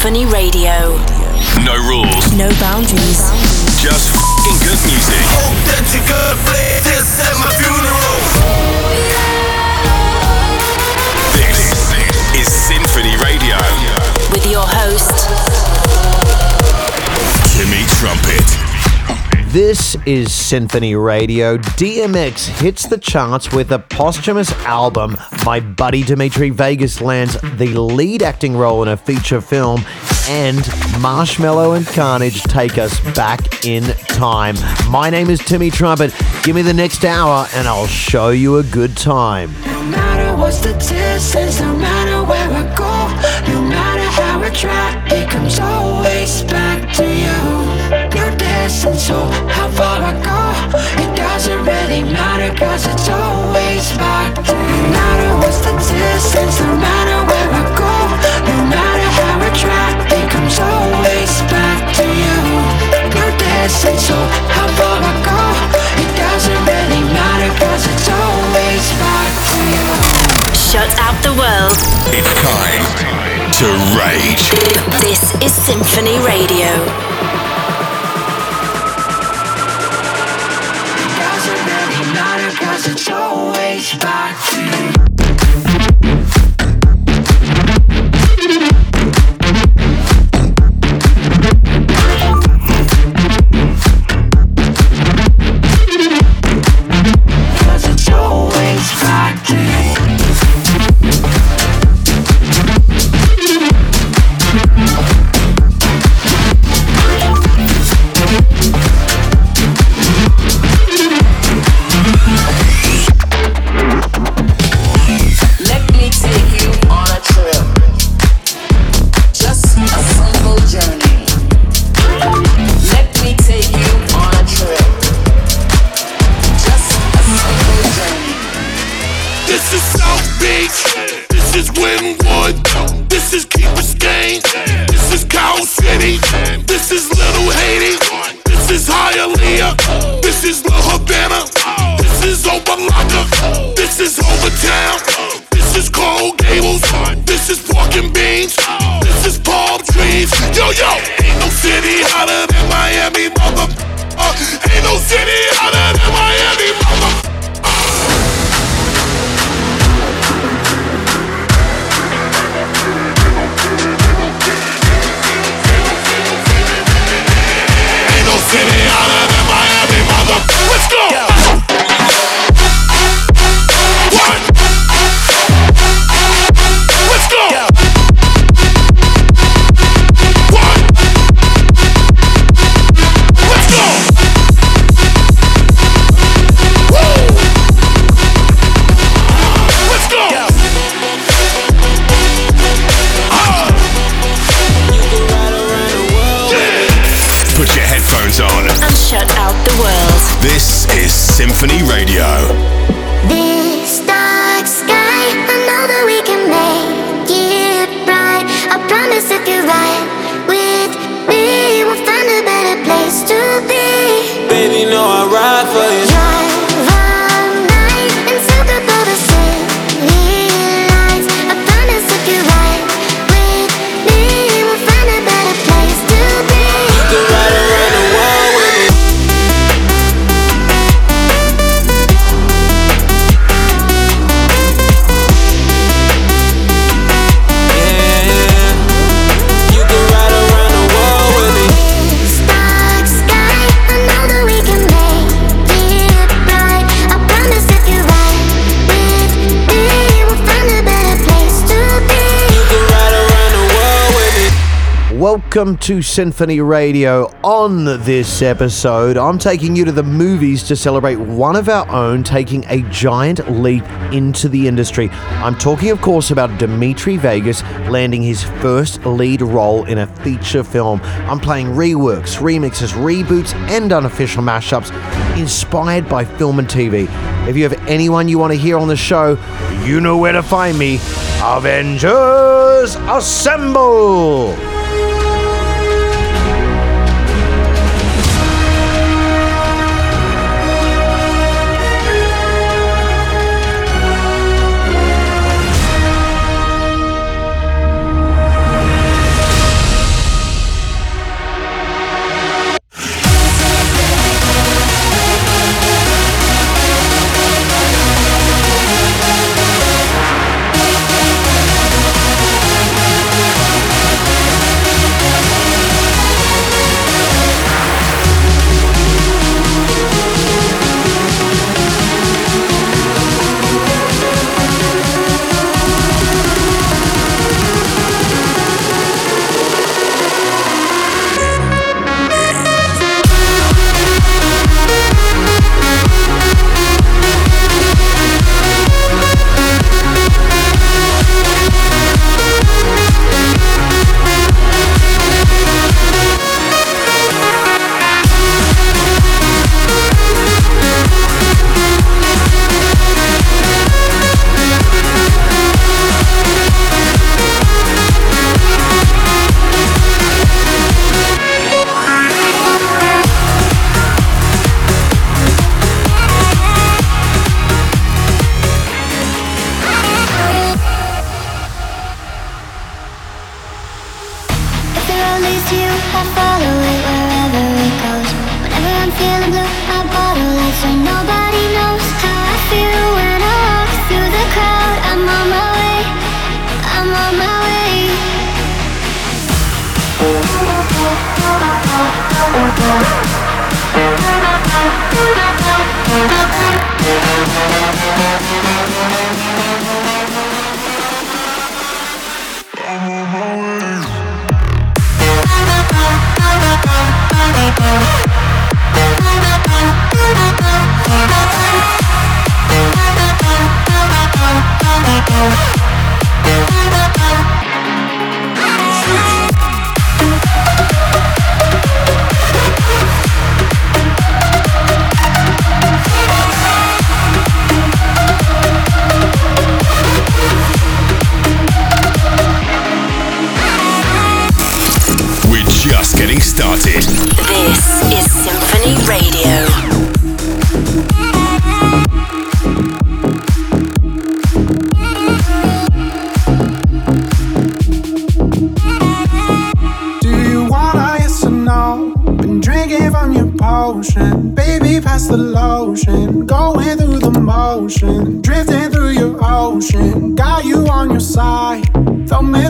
Symphony Radio. No rules. No boundaries. Just f***ing good music. Hope This is Symphony Radio. DMX hits the charts with a posthumous album. My buddy Dimitri Vegas lands the lead acting role in a feature film, and Marshmello and Carnage take us back in time. My name is Timmy Trumpet. Give me the next hour, and I'll show you a good time. No matter what's the distance, no matter where go, no matter how try, it comes always back to you. No so how far I go, it doesn't really matter, cause it's always back to. No matter what's the distance, no matter where I go, no matter how I try, it comes always back to you. No distance, so how far I go, it doesn't really matter, cause it's always back to you. shut out the world. It's time to rage. This is Symphony Radio. Cause it's always back to Welcome to Symphony Radio. On this episode, I'm taking you to the movies to celebrate one of our own taking a giant leap into the industry. I'm talking, of course, about Dimitri Vegas landing his first lead role in a feature film. I'm playing reworks, remixes, reboots, and unofficial mashups inspired by film and TV. If you have anyone you want to hear on the show, you know where to find me. Avengers Assemble!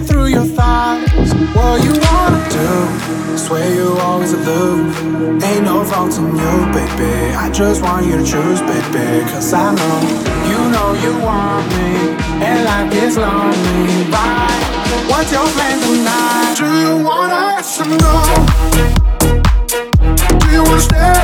Thumbing through your thighs. What you wanna do? Swear you always aloof. Ain't no fault in you, baby. I just want you to choose, baby. Cause I know you know you want me, and life is lonely, right? What's your plan tonight? Do you wanna yes or no? Do you wanna stay?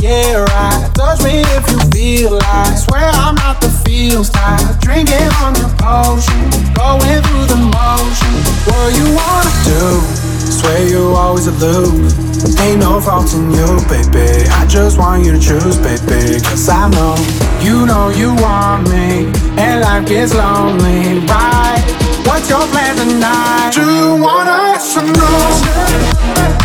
Get right. Touch me if you feel like. Swear I'm not the feels type. Drinking on your potion, going through the motion. What you wanna do? Swear you always aloof. Ain't no fault in you, baby. I just want you to choose, baby. Cause I know you know you want me, and life gets lonely, right? What's your plan tonight? Do you wanna or no?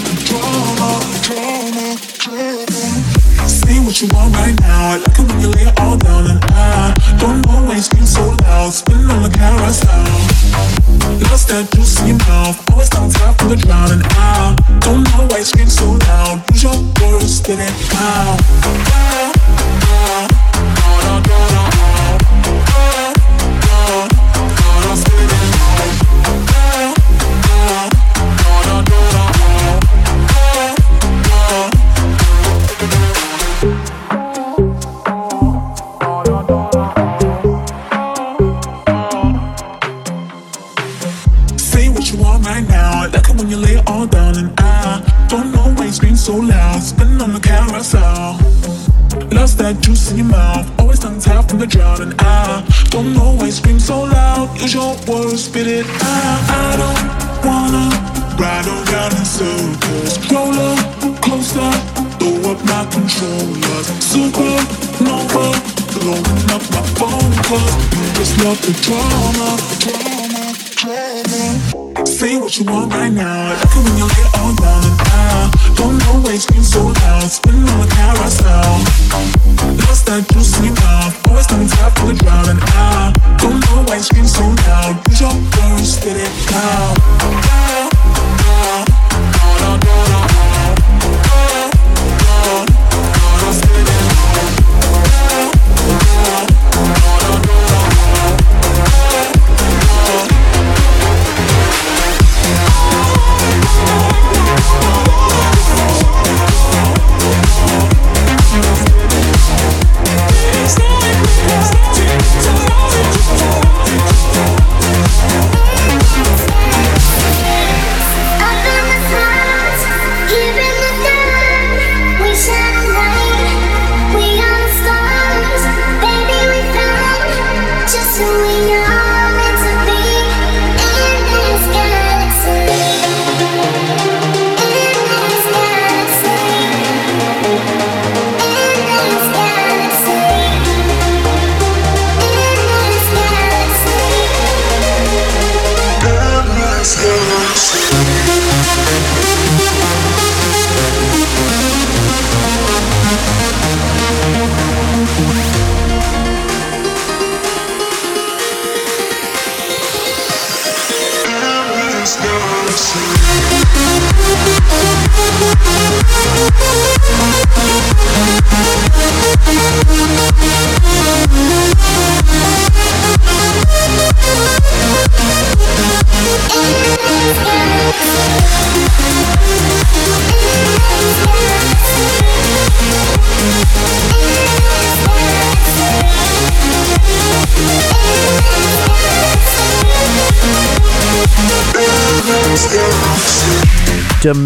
You drama. Drama. Drama. Say what you want right now. When you lay it all down and I don't always scream so loud. On the carousel. Lost that mouth. Always top the drown and I don't always scream so loud. Use your words, spit it out. That juice in your mouth, always tongue tied from the drought, and I don't know why you scream so loud. Use your words, spit it out. I don't wanna ride around in circles. Roll up closer, throw up my controllers. Supernova, blowing up my phone, cause you just love the drama, drama, drama. Say what you want right now. I when you get all down and out. Don't know why you scream so loud. Spinning on the carousel. That your mouth. Always on top of the ground and out. Don't know why you scream so loud. Use your words, spit it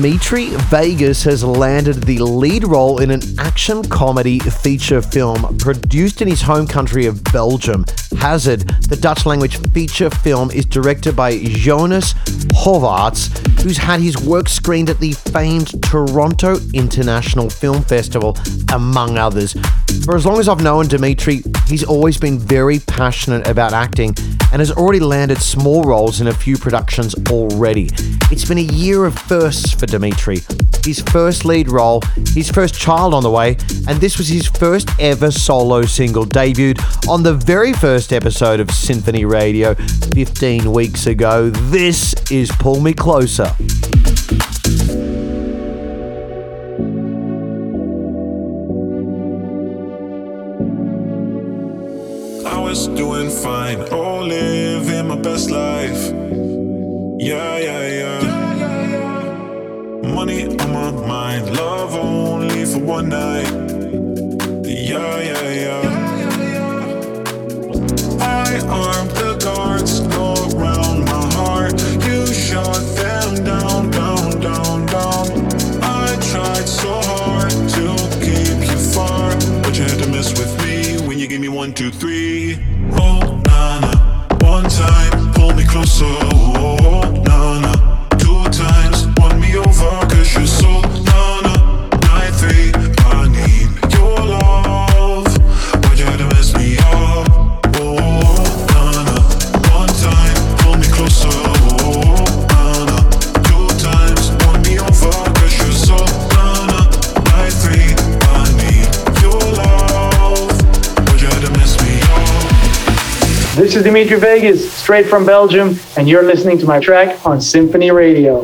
Dimitri Vegas has landed the lead role in an action comedy feature film produced in his home country of Belgium. Hazard, the Dutch language feature film, is directed by Jonas Govaerts, who's had his work screened at the famed Toronto International Film Festival, among others. For as long as I've known Dimitri, he's always been very passionate about acting and has already landed small roles in a few productions already. It's been a year of firsts for Dimitri. His first lead role, his first child on the way, and this was his first ever solo single debuted on the very first episode of Symphony Radio 15 weeks ago. This is Pull Me Closer. Yeah, yeah, yeah. Yeah money on my mind, love only for one night. Yeah, yeah, yeah. I armed the guards around my heart. You shot them down, down, down, down. I tried so hard to keep you far, but you had to mess with me when you gave me one, two, three. Is Dimitri Vegas, straight from Belgium, and you're listening to my track on Symphony Radio.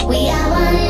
For you.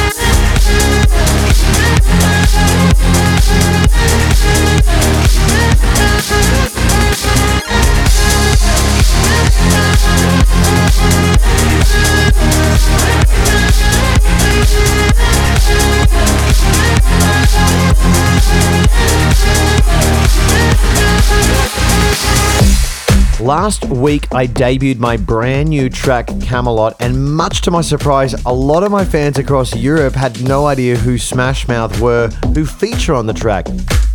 Last week, I debuted my brand new track Camelot, and much to my surprise, a lot of my fans across Europe had no idea who Smash Mouth were who feature on the track.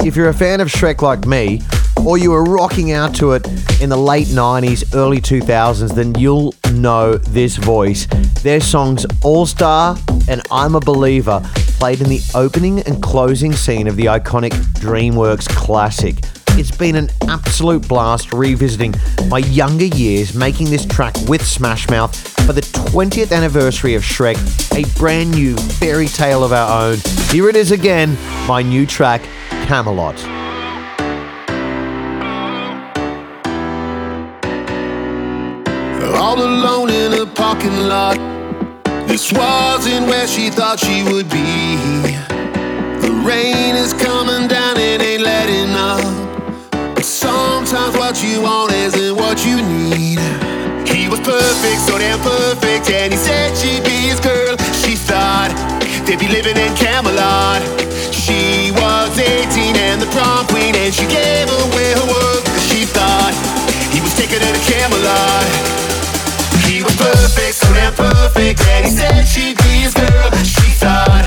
If you're a fan of Shrek like me, or you were rocking out to it in the late 90s, early 2000s, then you'll know this voice. Their songs All Star and I'm a Believer played in the opening and closing scene of the iconic DreamWorks classic. It's been an absolute blast revisiting my younger years, making this track with Smash Mouth for the 20th anniversary of Shrek, a brand new fairy tale of our own. Here it is again, my new track, Camelot. All alone in a parking lot. This wasn't where she thought she would be. The rain is coming down, it ain't letting up. Sometimes what you want isn't what you need. He was perfect, so damn perfect, and he said she'd be his girl. She thought they'd be living in Camelot. She was 18 and the prom queen, and she gave away her world. She thought he was taking her to Camelot. He was perfect, so damn perfect, and he said she'd be his girl. She thought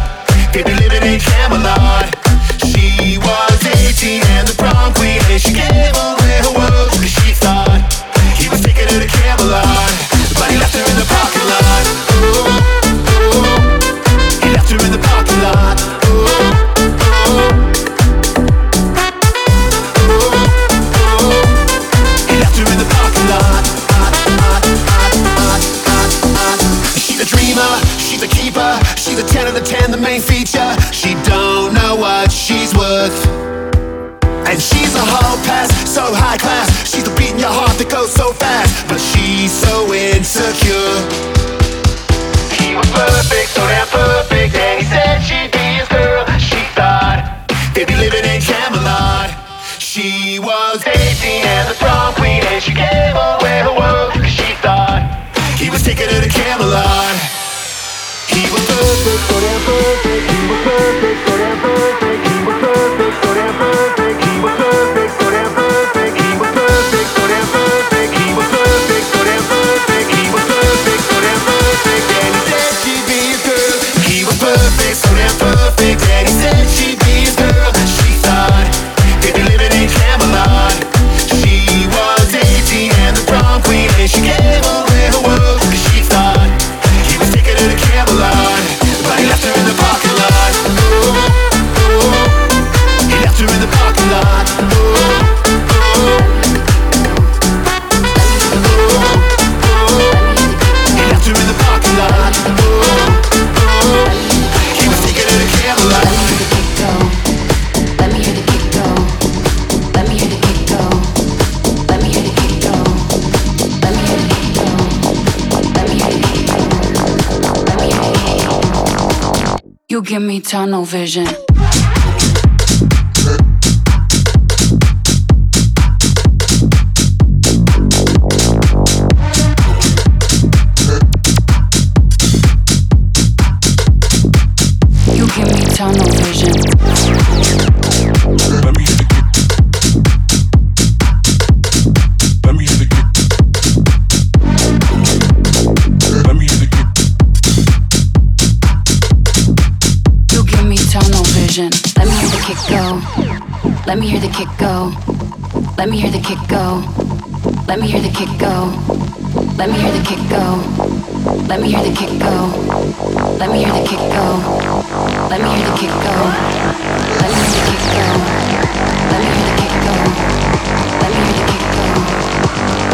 they'd be living prom queen, give me tunnel vision. Let me hear the kick go. Let me hear the kick go. Let me hear the kick go. Let me hear the kick go. Let me hear the kick go. Let me hear the kick go. Let me hear the kick go. Let me hear the kick go. Let me hear the kick go. Let me hear the kick go.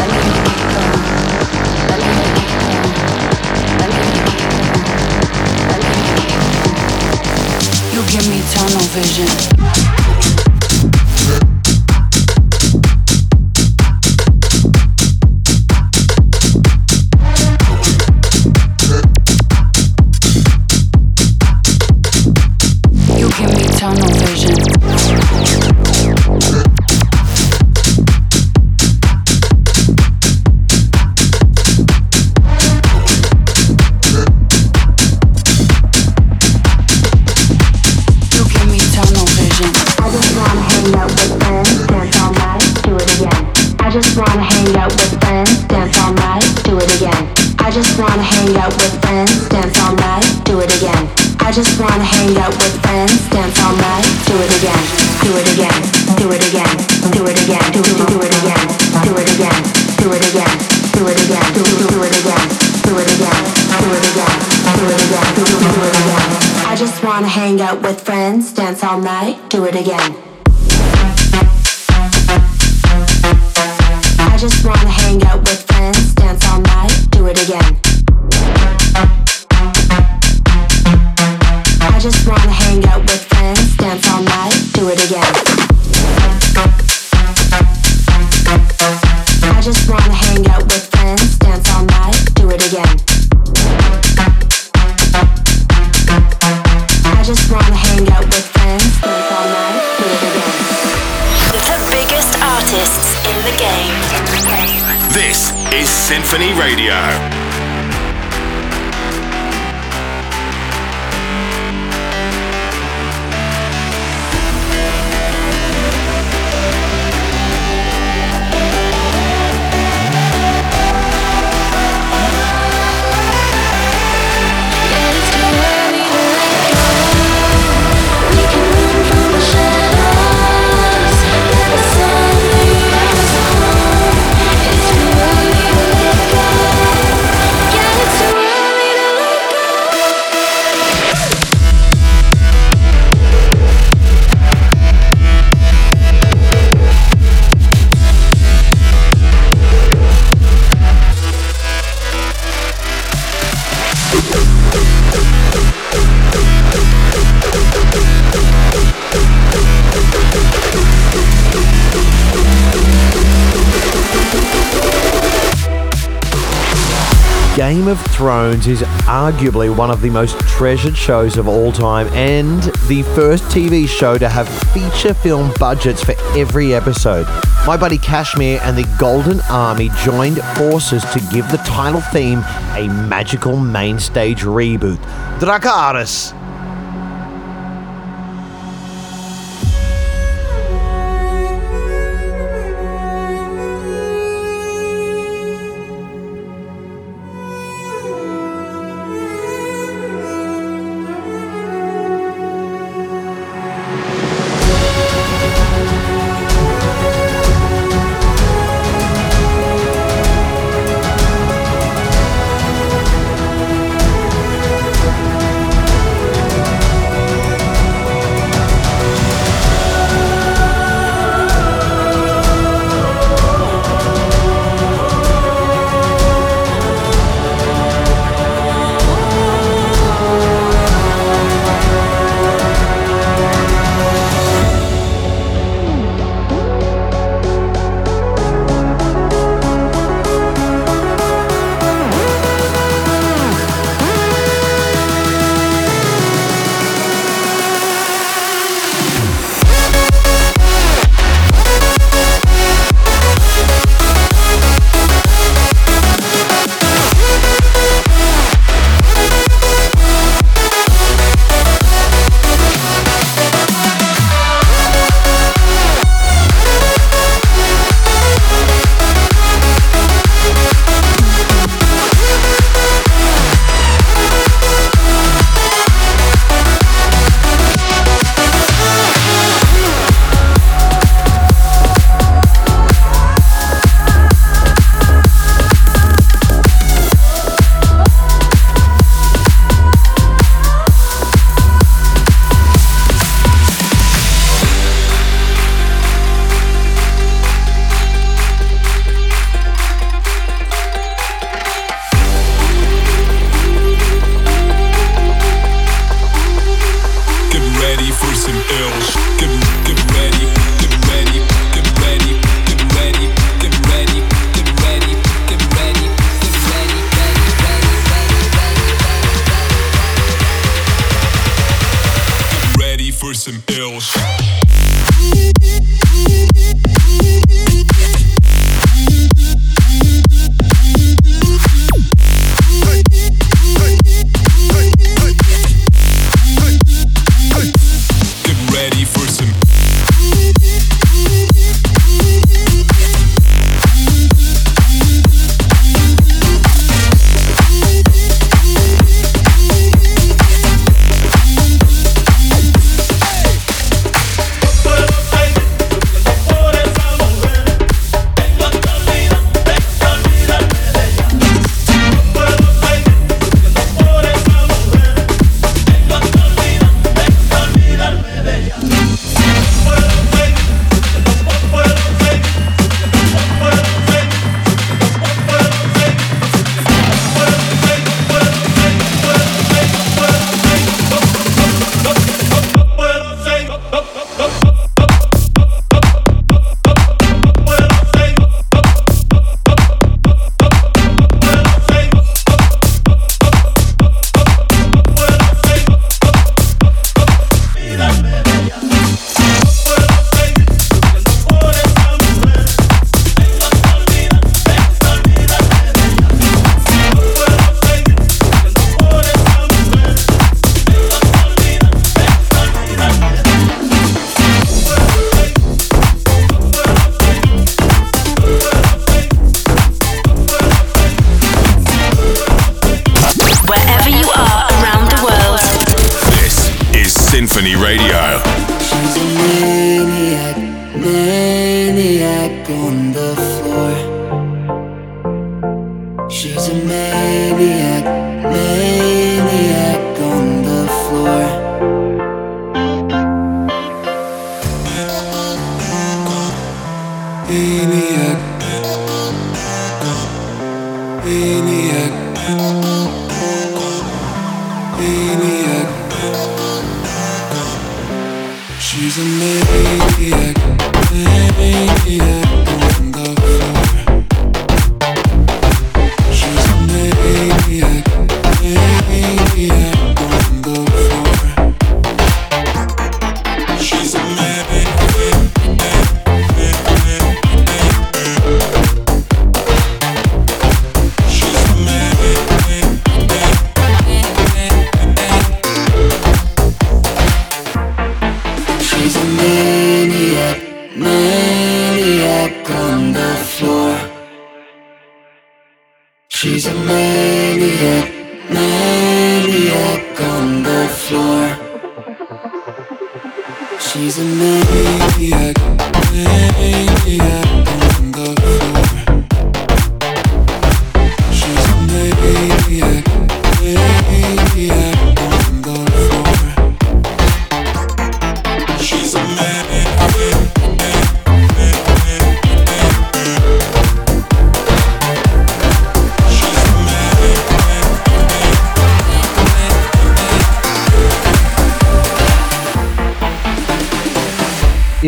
Let me hear the kick go. Let me hear the kick go. Let me hear the kick go. Let me hear the kick go. You give me tunnel vision. find out what Thrones is arguably one of the most treasured shows of all time and the first TV show to have feature film budgets for every episode. My buddy KSHMR and the Golden Army joined forces to give the title theme a magical main stage reboot. Dracarys! She's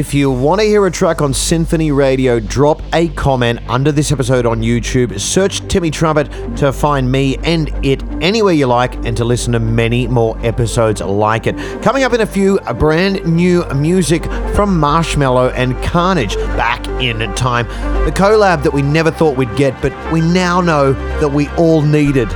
If you want to hear a track on Symphony Radio, drop a comment under this episode on YouTube. Search Timmy Trumpet to find me and it anywhere you like and to listen to many more episodes like it. Coming up in a few, a brand new music from Marshmello and Carnage back in time. The collab that we never thought we'd get, but we now know that we all needed.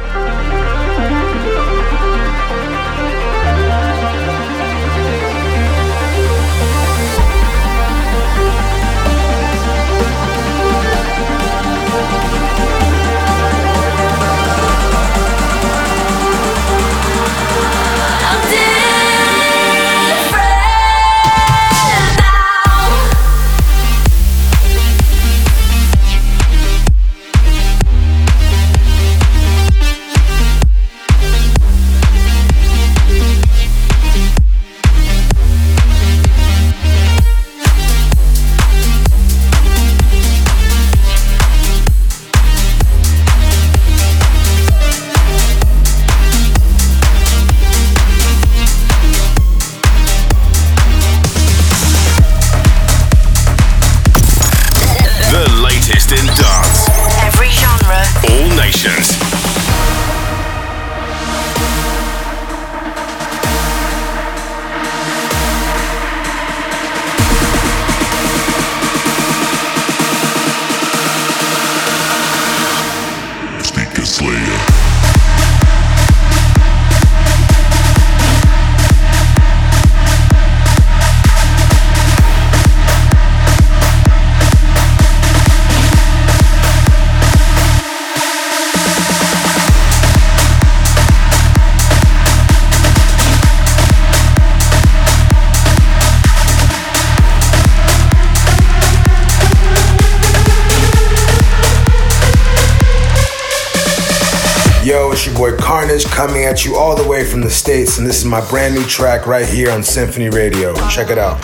from the States, and this is my brand new track right here on Symphony Radio. Check it out.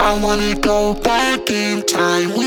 I wanna go back in time.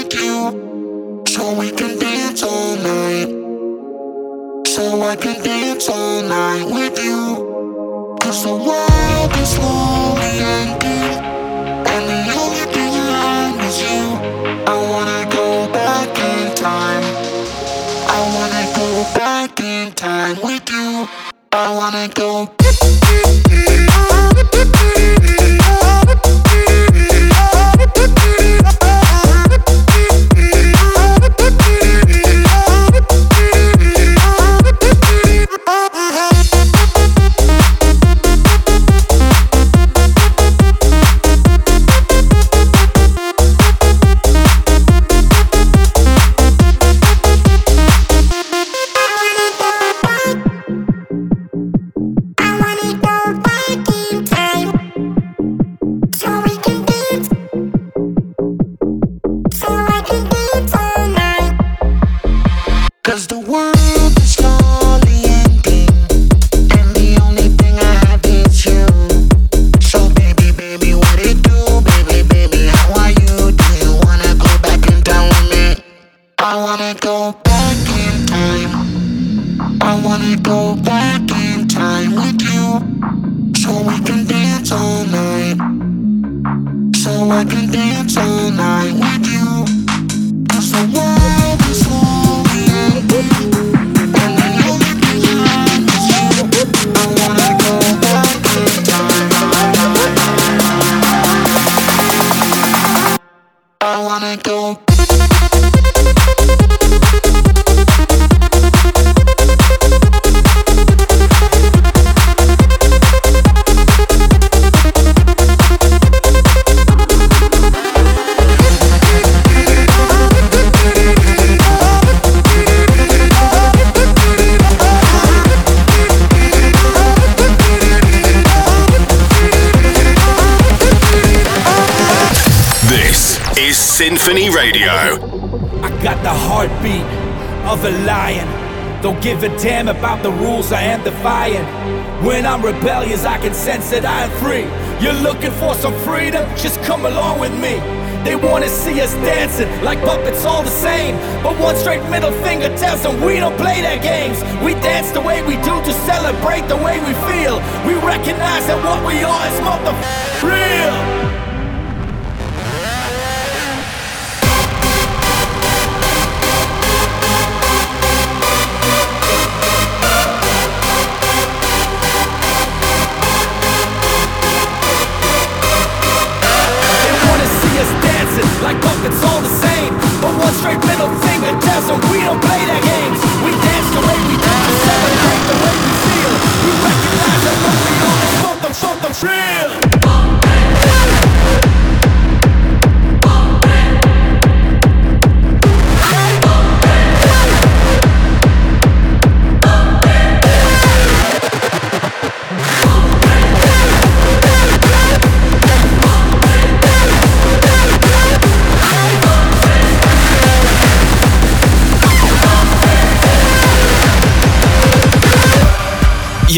Straight middle finger tells them we don't play their games. We dance the way we do to celebrate the way we feel. We recognize that what we are is motherfucking real.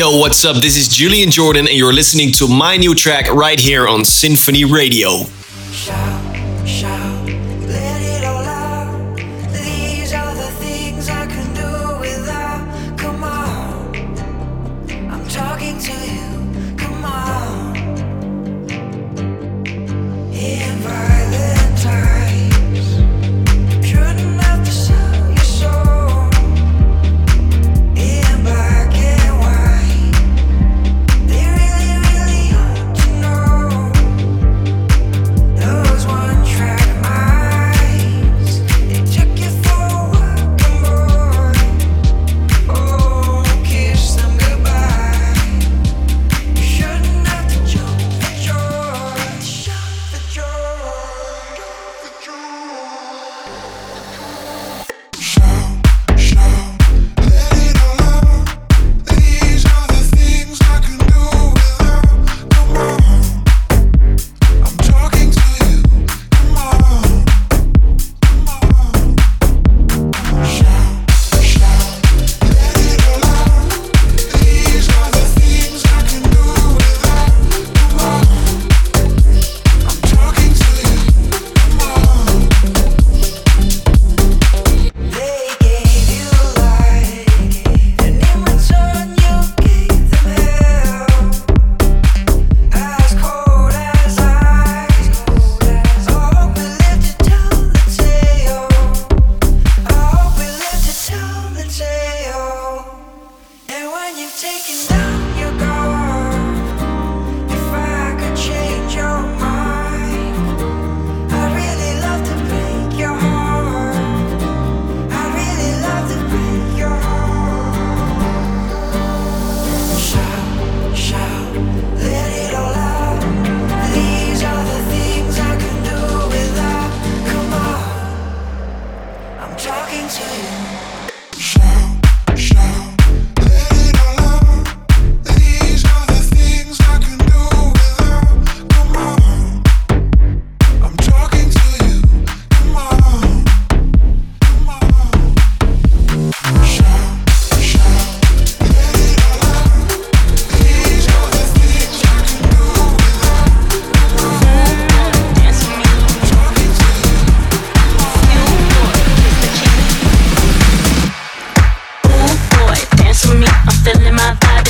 Yo, what's up? This is Julian Jordan, and you're listening to my new track right here on Symphony Radio.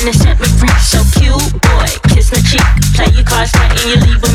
and set me free. So cute, boy, kiss my cheek, play your cards right and you leave.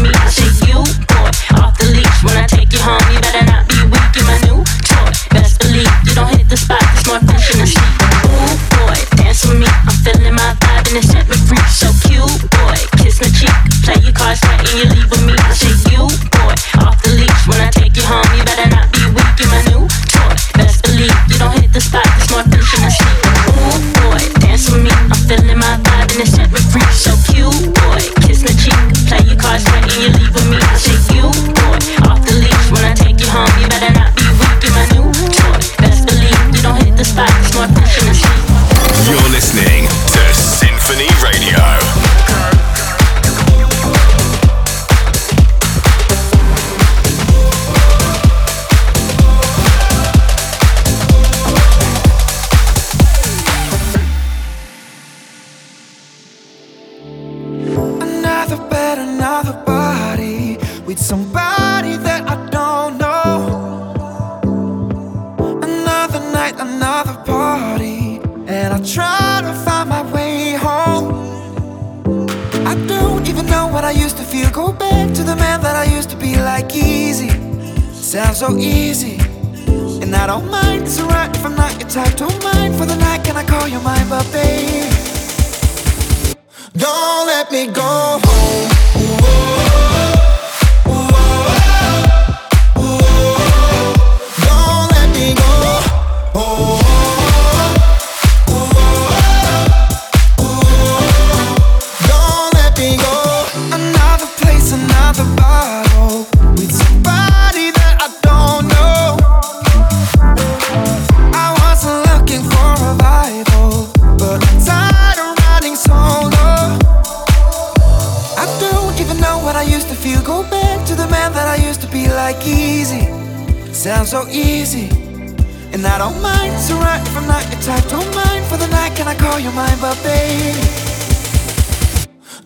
heart if I'm not your type Don't mind for the night, can I call you mine? But babe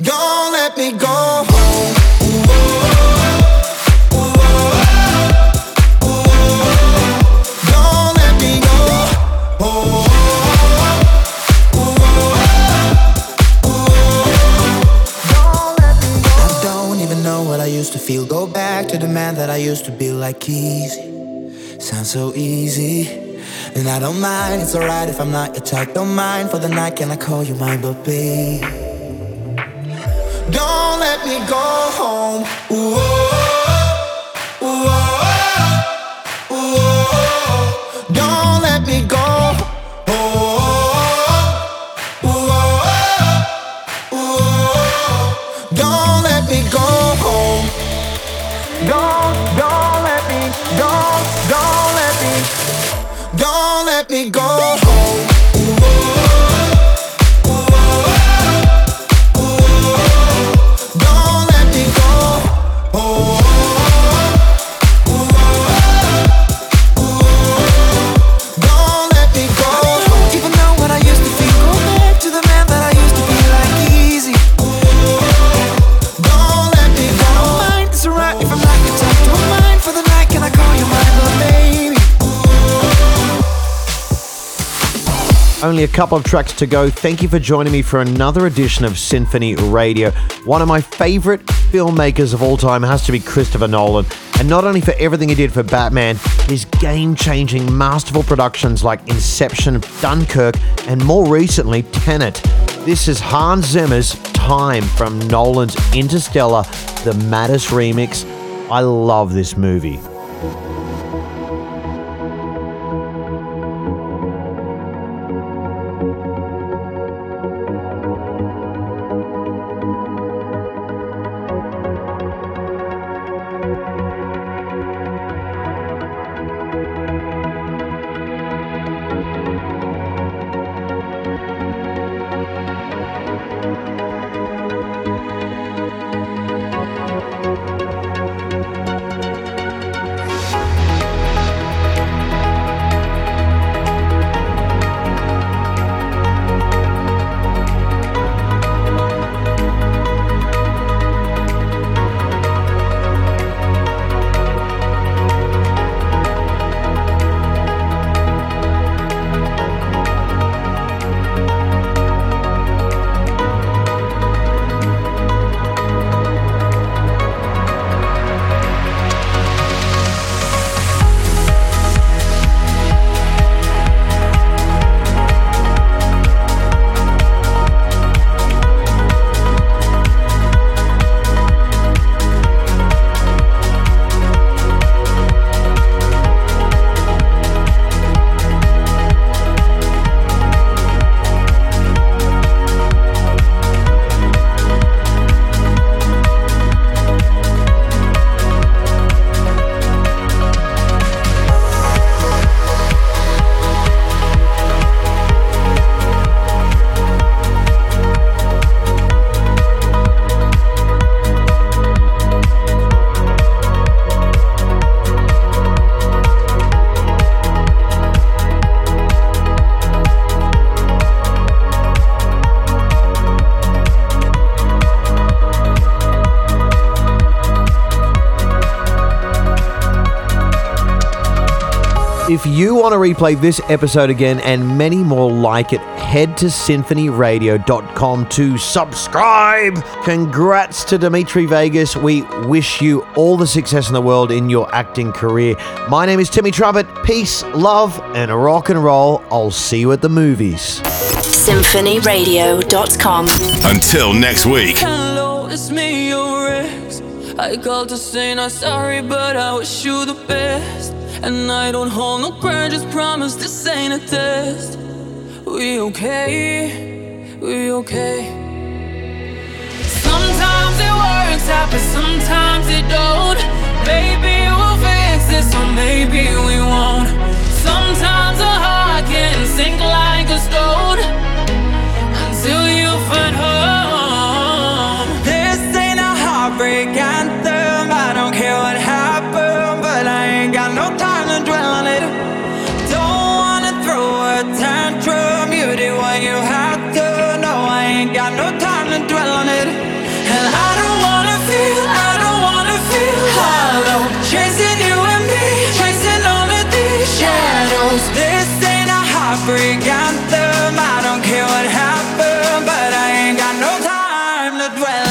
Don't let me go. Home Ooh, oh, oh, oh, oh. Don't let me go I used to feel. Go back to the man that I used to be like easy. Sounds so easy. And I don't mind, it's alright if I'm not your type. Don't mind for the night, can I call you mine, but babe? Don't let me go home. Whoa, whoa, whoa. Don't let me go let me go. home Only a couple of tracks to go. Thank you for joining me for another edition of Symphony Radio. One of my favorite filmmakers of all time has to be Christopher Nolan. And not only for everything he did for Batman, his game changing, masterful productions like Inception, Dunkirk, and more recently, Tenet. This is Hans Zimmer's Time from Nolan's Interstellar, the Mattis remix. I love this movie. If you want to replay this episode again and many more like it, head to symphonyradio.com to subscribe. Congrats to Dimitri Vegas. We wish you all the success in the world in your acting career. My name is Timmy Trumpet. Peace, love, and rock and roll. I'll see you at the movies. symphonyradio.com. Until next week. Hello, it's me, your ex. I called to say not sorry, but I wish you the best. And I don't hold no grudges, promise this ain't a test. We okay, we okay. Sometimes it works out, but sometimes it don't. Maybe we'll fix this, or maybe we won't. Sometimes a heart can sink like a stone until you find home. To dwell